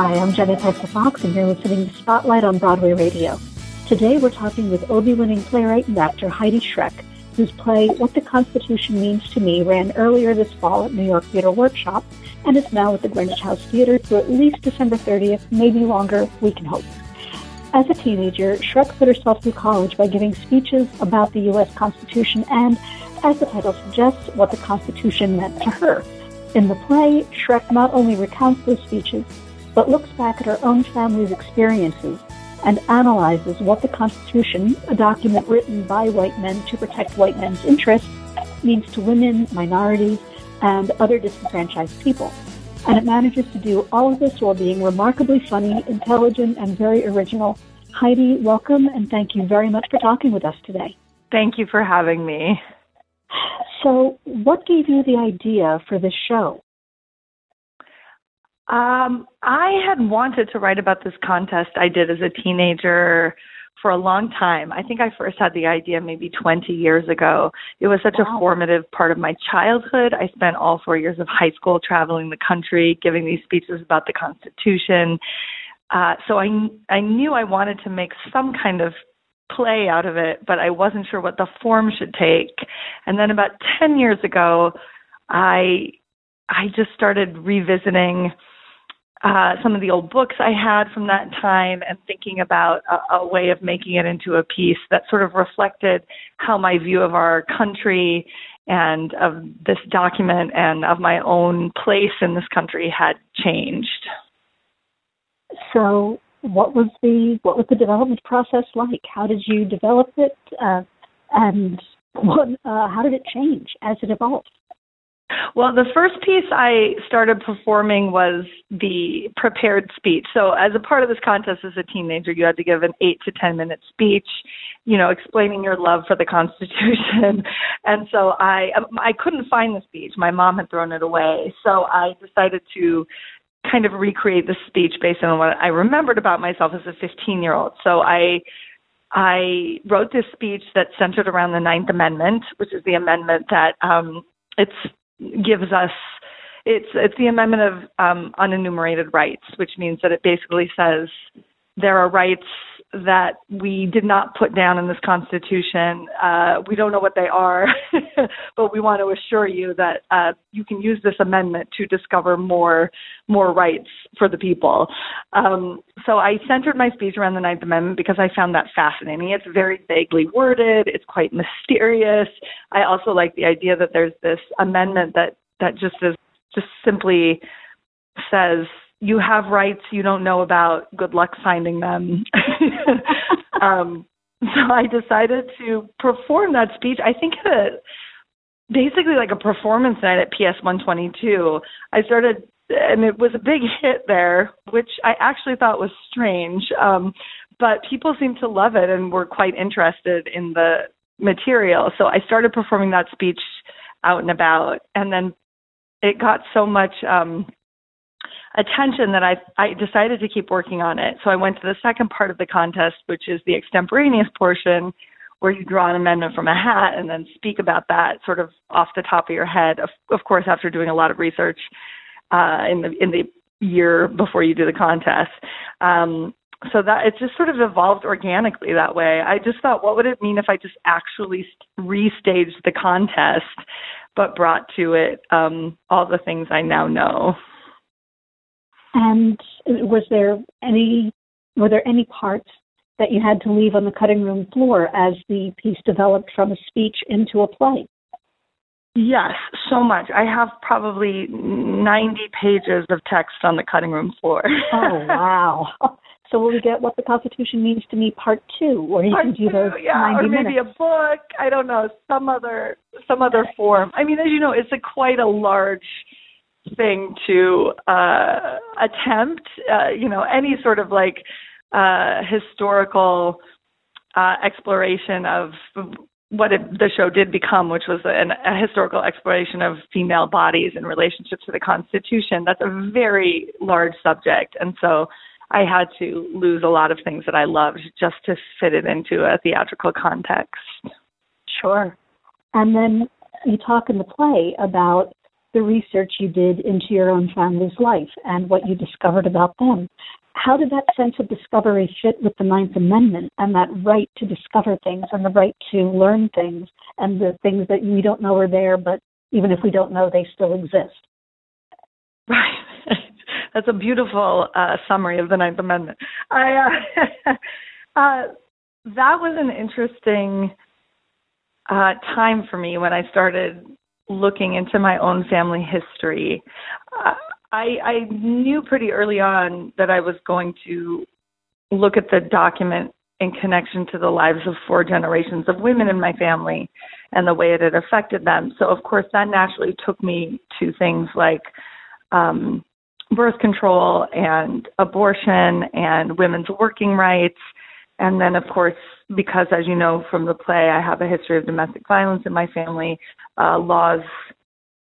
Hi, I'm Jena Tesse Fox, and you're listening to Spotlight on Broadway Radio. Today we're talking with Obie winning playwright and actor Heidi Schreck, whose play What the Constitution Means to Me ran earlier this fall at New York Theater Workshop and is now at the Greenwich House Theater through at least December 30th, maybe longer, we can hope. As a teenager, Schreck put herself through college by giving speeches about the U.S. Constitution and, as the title suggests, what the Constitution meant to her. In the play, Schreck not only recounts those speeches, but looks back at her own family's experiences and analyzes what the Constitution, a document written by white men to protect white men's interests, means to women, minorities, and other disenfranchised people. And it manages to do all of this while being remarkably funny, intelligent, and very original. Heidi, welcome, and thank you very much for talking with us today. Thank you for having me. So, what gave you the idea for this show? Um, I had wanted to write about this contest I did as a teenager for a long time. I think I first had the idea maybe 20 years ago. It was such wow. a formative part of my childhood. I spent all four years of high school traveling the country, giving these speeches about the Constitution. Uh, so I I knew I wanted to make some kind of play out of it, but I wasn't sure what the form should take. And then about 10 years ago, I I just started revisiting uh, some of the old books I had from that time and thinking about a, a way of making it into a piece that sort of reflected how my view of our country and of this document and of my own place in this country had changed. So, what was the what was the development process like? How did you develop it, uh, and what, uh, how did it change as it evolved? Well, the first piece I started performing was the prepared speech. So, as a part of this contest as a teenager, you had to give an eight to 10 minute speech, you know, explaining your love for the Constitution. And so I, I couldn't find the speech. My mom had thrown it away. So I decided to kind of recreate the speech based on what I remembered about myself as a 15 year old. So I, I wrote this speech that centered around the Ninth Amendment, which is the amendment that um, it's gives us it's it's the amendment of um, unenumerated rights, which means that it basically says there are rights that we did not put down in this Constitution. Uh, we don't know what they are, but we want to assure you that uh, you can use this amendment to discover more more rights for the people. Um, so I centered my speech around the Ninth Amendment because I found that fascinating. It's very vaguely worded. It's quite mysterious. I also like the idea that there's this amendment that that just is just simply says you have rights you don't know about. Good luck finding them. um, so I decided to perform that speech. I think at a, basically like a performance night at PS 122. I started, and it was a big hit there, which I actually thought was strange. Um, but people seemed to love it and were quite interested in the material. So I started performing that speech out and about, and then it got so much um, attention that I I decided to keep working on it. So I went to the second part of the contest, which is the extemporaneous portion, where you draw an amendment from a hat and then speak about that sort of off the top of your head. Of, of course, after doing a lot of research uh, in the in the year before you do the contest. Um, so that it just sort of evolved organically that way. I just thought, what would it mean if I just actually restaged the contest, but brought to it um, all the things I now know. And was there any were there any parts that you had to leave on the cutting room floor as the piece developed from a speech into a play? Yes, so much. I have probably 90 pages of text on the cutting room floor. oh, wow. So will we get what the Constitution means to me part two, or you part can do those two, yeah, 90 or maybe minutes. a book. I don't know, some other some other form. I mean, as you know, it's a quite a large thing to uh, attempt. Uh, you know, any sort of like uh, historical uh, exploration of what it, the show did become, which was an, a historical exploration of female bodies in relationship to the Constitution. That's a very large subject, and so I had to lose a lot of things that I loved just to fit it into a theatrical context. Sure. And then you talk in the play about the research you did into your own family's life and what you discovered about them. How did that sense of discovery fit with the Ninth Amendment and that right to discover things and the right to learn things and the things that we don't know are there, but even if we don't know, they still exist? Right. That's a beautiful uh, summary of the Ninth Amendment. I, uh, uh, that was an interesting uh, time for me when I started looking into my own family history. Uh, I, I knew pretty early on that I was going to look at the document in connection to the lives of four generations of women in my family and the way it had affected them. So, of course, that naturally took me to things like um, birth control and abortion and women's working rights. And then, of course, because as you know from the play, I have a history of domestic violence in my family, uh, laws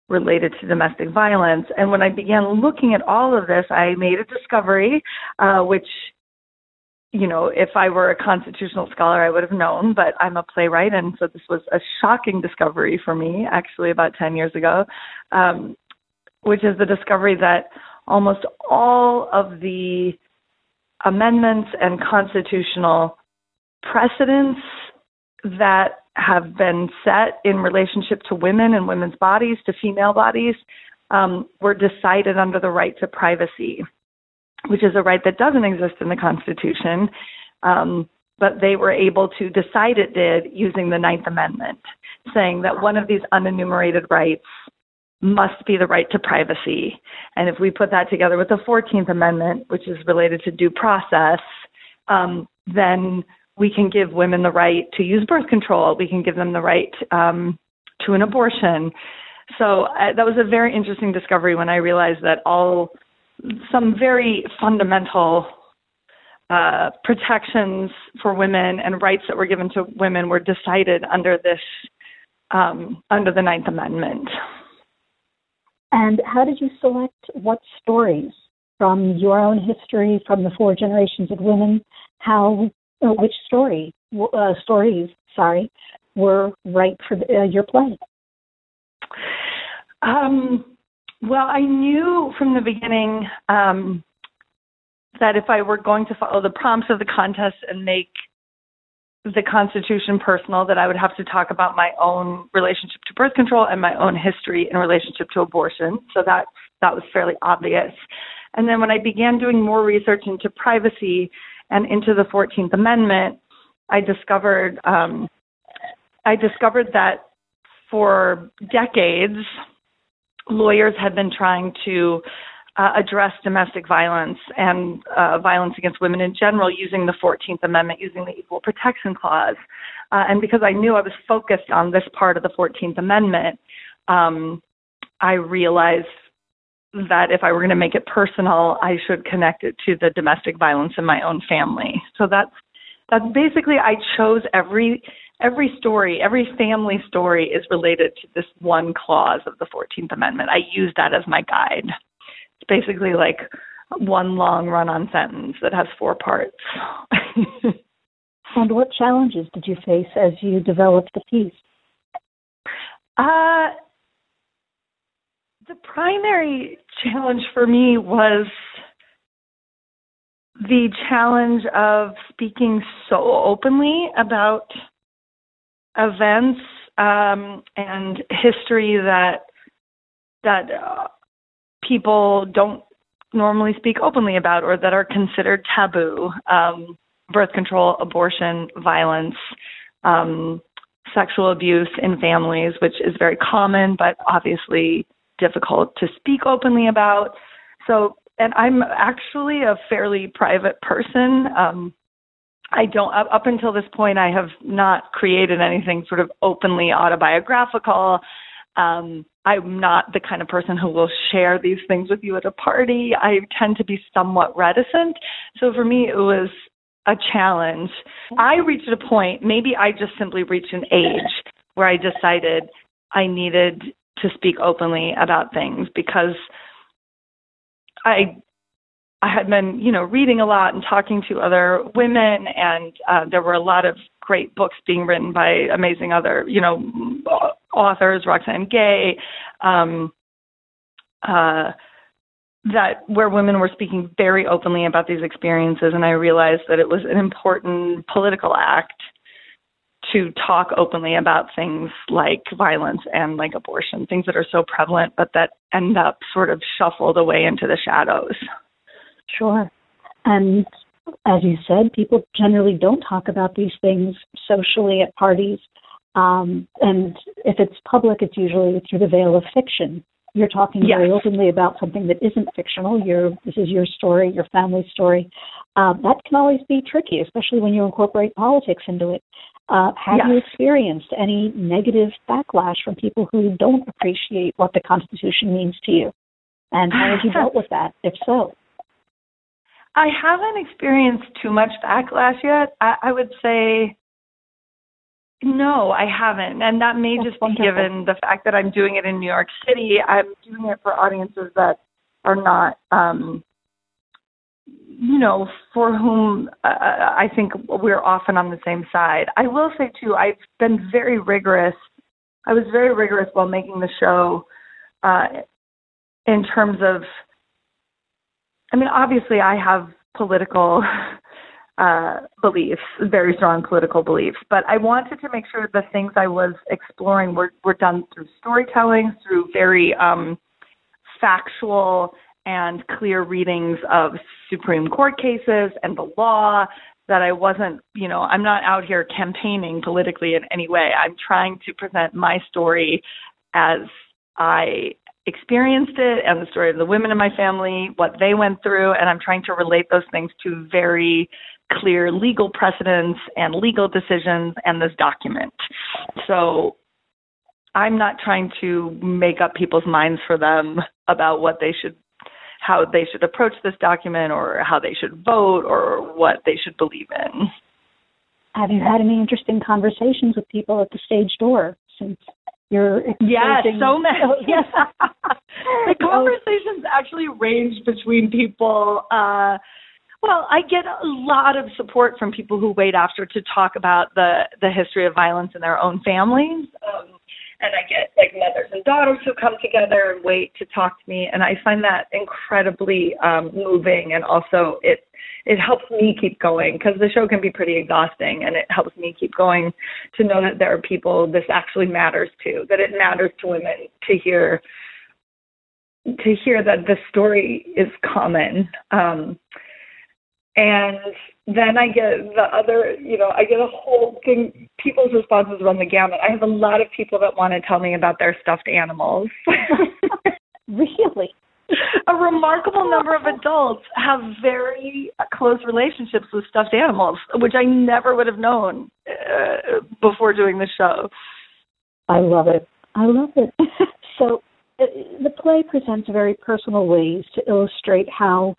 related to domestic violence. And when I began looking at all of this, I made a discovery, uh, which, you know, if I were a constitutional scholar, I would have known, but I'm a playwright. And so this was a shocking discovery for me, actually, about 10 years ago, um, which is the discovery that almost all of the amendments and constitutional precedents that have been set in relationship to women and women's bodies, to female bodies, um, were decided under the right to privacy, which is a right that doesn't exist in the Constitution. Um, but they were able to decide it did using the Ninth Amendment, saying that one of these unenumerated rights must be the right to privacy. And if we put that together with the 14th Amendment, which is related to due process, um, then we can give women the right to use birth control. We can give them the right um, to an abortion. So uh, that was a very interesting discovery when I realized that all some very fundamental uh, protections for women and rights that were given to women were decided under this um, under the Ninth Amendment. And how did you select what stories from your own history, from the four generations of women, how, uh, which story, uh, stories, sorry, were right for the, uh, your play? Um, well, I knew from the beginning um, that if I were going to follow the prompts of the contest and make the Constitution personal that I would have to talk about my own relationship to birth control and my own history in relationship to abortion. So that that was fairly obvious. And then when I began doing more research into privacy and into the Fourteenth Amendment, I discovered um, I discovered that for decades, lawyers had been trying to uh, address domestic violence and uh, violence against women in general using the 14th Amendment, using the Equal Protection Clause. Uh, and because I knew I was focused on this part of the 14th Amendment, um, I realized that if I were going to make it personal, I should connect it to the domestic violence in my own family. So that's that's basically I chose every every story, every family story is related to this one clause of the 14th Amendment. I use that as my guide basically like one long run on sentence that has four parts. and what challenges did you face as you developed the piece? Uh, the primary challenge for me was the challenge of speaking so openly about events um, and history that that uh, people don't normally speak openly about or that are considered taboo um, birth control, abortion, violence, um, sexual abuse in families, which is very common but obviously difficult to speak openly about. So, and I'm actually a fairly private person. Um, I don't up, up until this point I have not created anything sort of openly autobiographical. Um, I'm not the kind of person who will share these things with you at a party. I tend to be somewhat reticent. So for me, it was a challenge. I reached a point, maybe I just simply reached an age where I decided I needed to speak openly about things because I I had been, you know, reading a lot and talking to other women, and uh, there were a lot of great books being written by amazing other, you know, authors, Roxane Gay, um, uh, that where women were speaking very openly about these experiences, and I realized that it was an important political act to talk openly about things like violence and like abortion, things that are so prevalent but that end up sort of shuffled away into the shadows. Sure. And as you said, people generally don't talk about these things socially at parties. Um, and if it's public, it's usually through the veil of fiction. You're talking yes. very openly about something that isn't fictional. Your this is your story, your family story. Um, that can always be tricky, especially when you incorporate politics into it. Uh, have yes. you experienced any negative backlash from people who don't appreciate what the Constitution means to you? And how have you dealt with that, if so? I haven't experienced too much backlash yet. I, I would say no, I haven't. And that may That's just be wonderful. given the fact that I'm doing it in New York City. I'm doing it for audiences that are not um you know, for whom uh, I think we're often on the same side. I will say too, I've been very rigorous. I was very rigorous while making the show uh, in terms of. I mean, obviously, I have political uh, beliefs, very strong political beliefs, but I wanted to make sure the things I was exploring were were done through storytelling, through very um, factual and clear readings of Supreme Court cases and the law that I wasn't, you know, I'm not out here campaigning politically in any way. I'm trying to present my story as I experienced it and the story of the women in my family, what they went through, and I'm trying to relate those things to very clear legal precedents and legal decisions and this document. So I'm not trying to make up people's minds for them about what they should how they should approach this document or how they should vote or what they should believe in. Have you had any interesting conversations with people at the stage door since you're Yes, so many. Oh, yes. the conversations actually range between people uh well, I get a lot of support from people who wait after to talk about the the history of violence in their own families. Um, and I get like mothers and daughters who come together and wait to talk to me, and I find that incredibly um, moving, and also it it helps me keep going because the show can be pretty exhausting, and it helps me keep going to know that there are people this actually matters to, that it matters to women to hear to hear that the story is common. Um, and then I get the other, you know, I get a whole thing. People's responses run the gamut. I have a lot of people that want to tell me about their stuffed animals. really? A remarkable number of adults have very close relationships with stuffed animals, which I never would have known uh, before doing the show. I love it. I love it. so, uh, the play presents very personal ways to illustrate how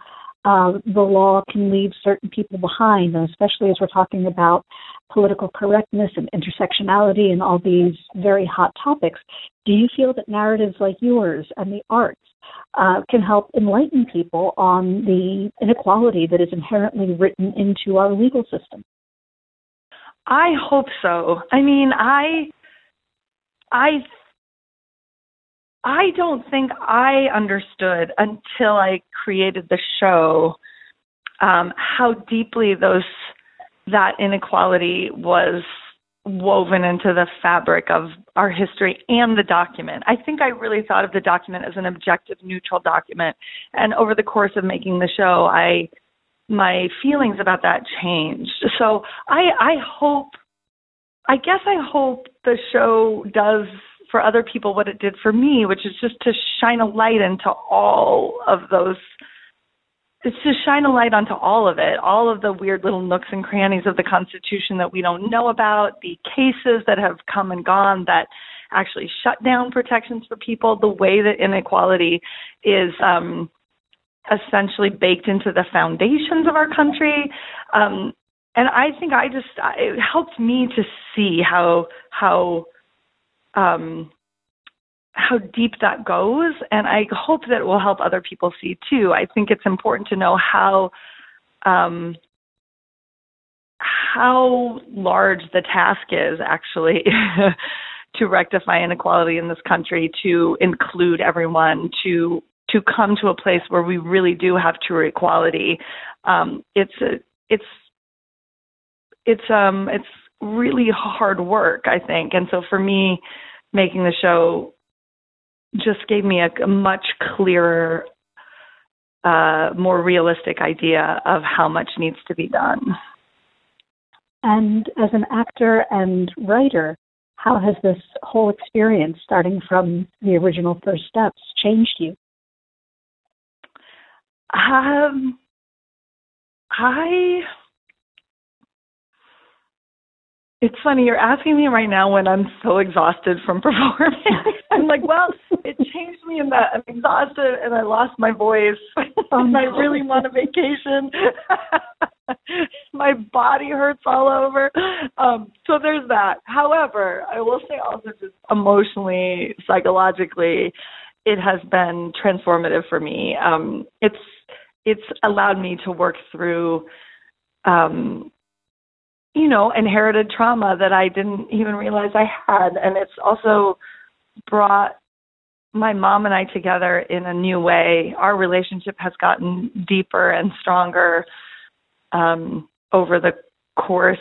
uh, the law can leave certain people behind, and especially as we're talking about political correctness and intersectionality and all these very hot topics. Do you feel that narratives like yours and the arts uh, can help enlighten people on the inequality that is inherently written into our legal system? I hope so. I mean, I I I don't think I understood until I created the show um, how deeply those that inequality was woven into the fabric of our history and the document. I think I really thought of the document as an objective, neutral document, and over the course of making the show, I my feelings about that changed. So I I hope I guess I hope the show does for other people what it did for me, which is just to shine a light into all of those. It's to shine a light onto all of it, all of the weird little nooks and crannies of the Constitution that we don't know about, the cases that have come and gone that actually shut down protections for people, the way that inequality is um, essentially baked into the foundations of our country. Um, and I think I just it helped me to see how how um, how deep that goes, and I hope that it will help other people see too. I think it's important to know how um, how large the task is actually to rectify inequality in this country, to include everyone, to to come to a place where we really do have true equality. Um, it's a, it's it's um it's really hard work, I think, and so for me, making the show just gave me a, a much clearer, uh, more realistic idea of how much needs to be done. And as an actor and writer, how has this whole experience, starting from the original first steps, changed you? Um, I. It's funny, you're asking me right now when I'm so exhausted from performing. I'm like, well, it changed me in that I'm exhausted and I lost my voice and I really want a vacation. my body hurts all over. Um, so there's that. However, I will say also just emotionally, psychologically, it has been transformative for me. Um, it's it's allowed me to work through um, you know, inherited trauma that I didn't even realize I had. And it's also brought my mom and I together in a new way. Our relationship has gotten deeper and stronger um, over the course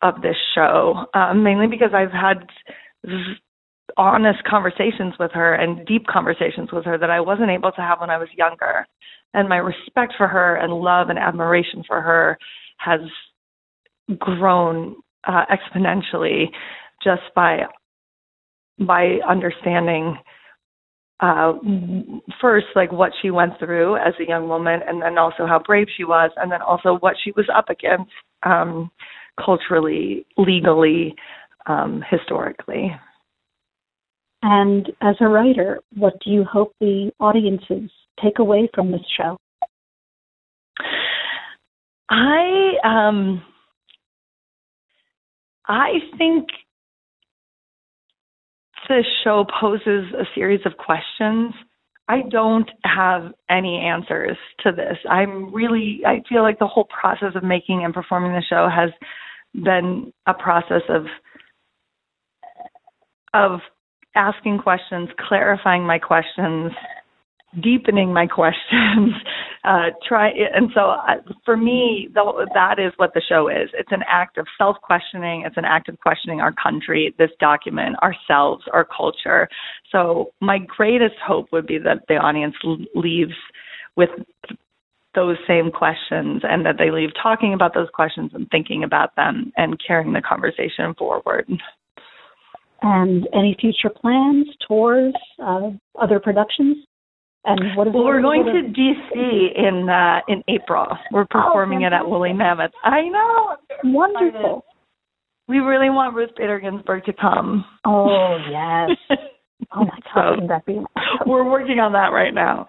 of this show, um, mainly because I've had honest conversations with her and deep conversations with her that I wasn't able to have when I was younger. And my respect for her and love and admiration for her has grown uh, exponentially just by by understanding uh, first like what she went through as a young woman and then also how brave she was and then also what she was up against um, culturally legally um, historically. And as a writer what do you hope the audiences take away from this show? I um I think this show poses a series of questions. I don't have any answers to this. I'm really, I feel like the whole process of making and performing the show has been a process of, of asking questions, clarifying my questions, deepening my questions uh try and so uh, for me that is what the show is. It's an act of self questioning it's an act of questioning our country this document ourselves our culture. So my greatest hope would be that the audience leaves with those same questions and that they leave talking about those questions and thinking about them and carrying the conversation forward. And any future plans tours uh, other productions and what is well, we're going to DC in uh, in April. We're oh, performing oh, it at Woolly Mammoth. I know. Wonderful. We really want Ruth Bader Ginsburg to come. Oh yes. oh my God, so that be awesome? We're working on that right now.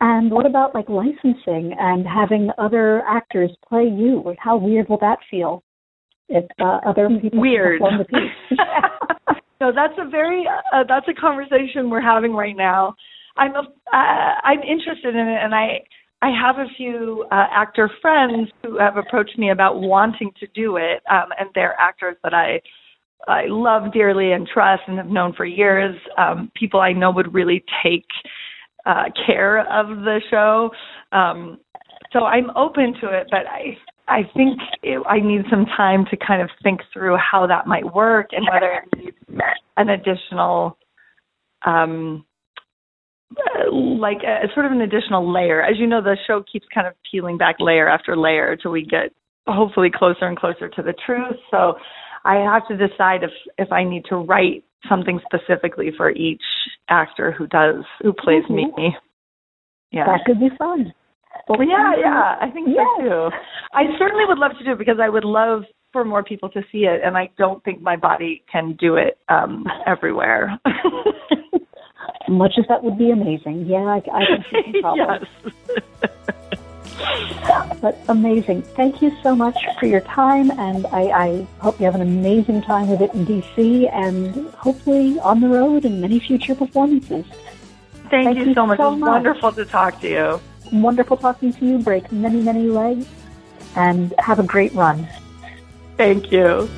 And what about like licensing and having other actors play you? How weird will that feel? If uh, other people weird. perform the piece. no, that's a very uh, that's a conversation we're having right now I'm a, uh, I'm interested in it, and I I have a few uh, actor friends who have approached me about wanting to do it, um, and they're actors that I I love dearly and trust and have known for years. Um, people I know would really take uh, care of the show. Um, so I'm open to it, but I I think it, I need some time to kind of think through how that might work and whether it needs an additional um, like a, sort of an additional layer. As you know, the show keeps kind of peeling back layer after layer until we get hopefully closer and closer to the truth. So I have to decide if if I need to write something specifically for each actor who does who plays mm-hmm. me. Yeah, that could be fun. Well, yeah, yeah, I think yes. so too. I certainly would love to do it because I would love for more people to see it, and I don't think my body can do it um everywhere. much as that would be amazing. Yeah, I, I can see yes. but amazing. Thank you so much for your time, and I, I hope you have an amazing time with it in DC and hopefully on the road and many future performances. Thank, Thank you, you, so much. So it was much. wonderful to talk to you. Wonderful talking to you. Break many, many legs, and have a great run. Thank you.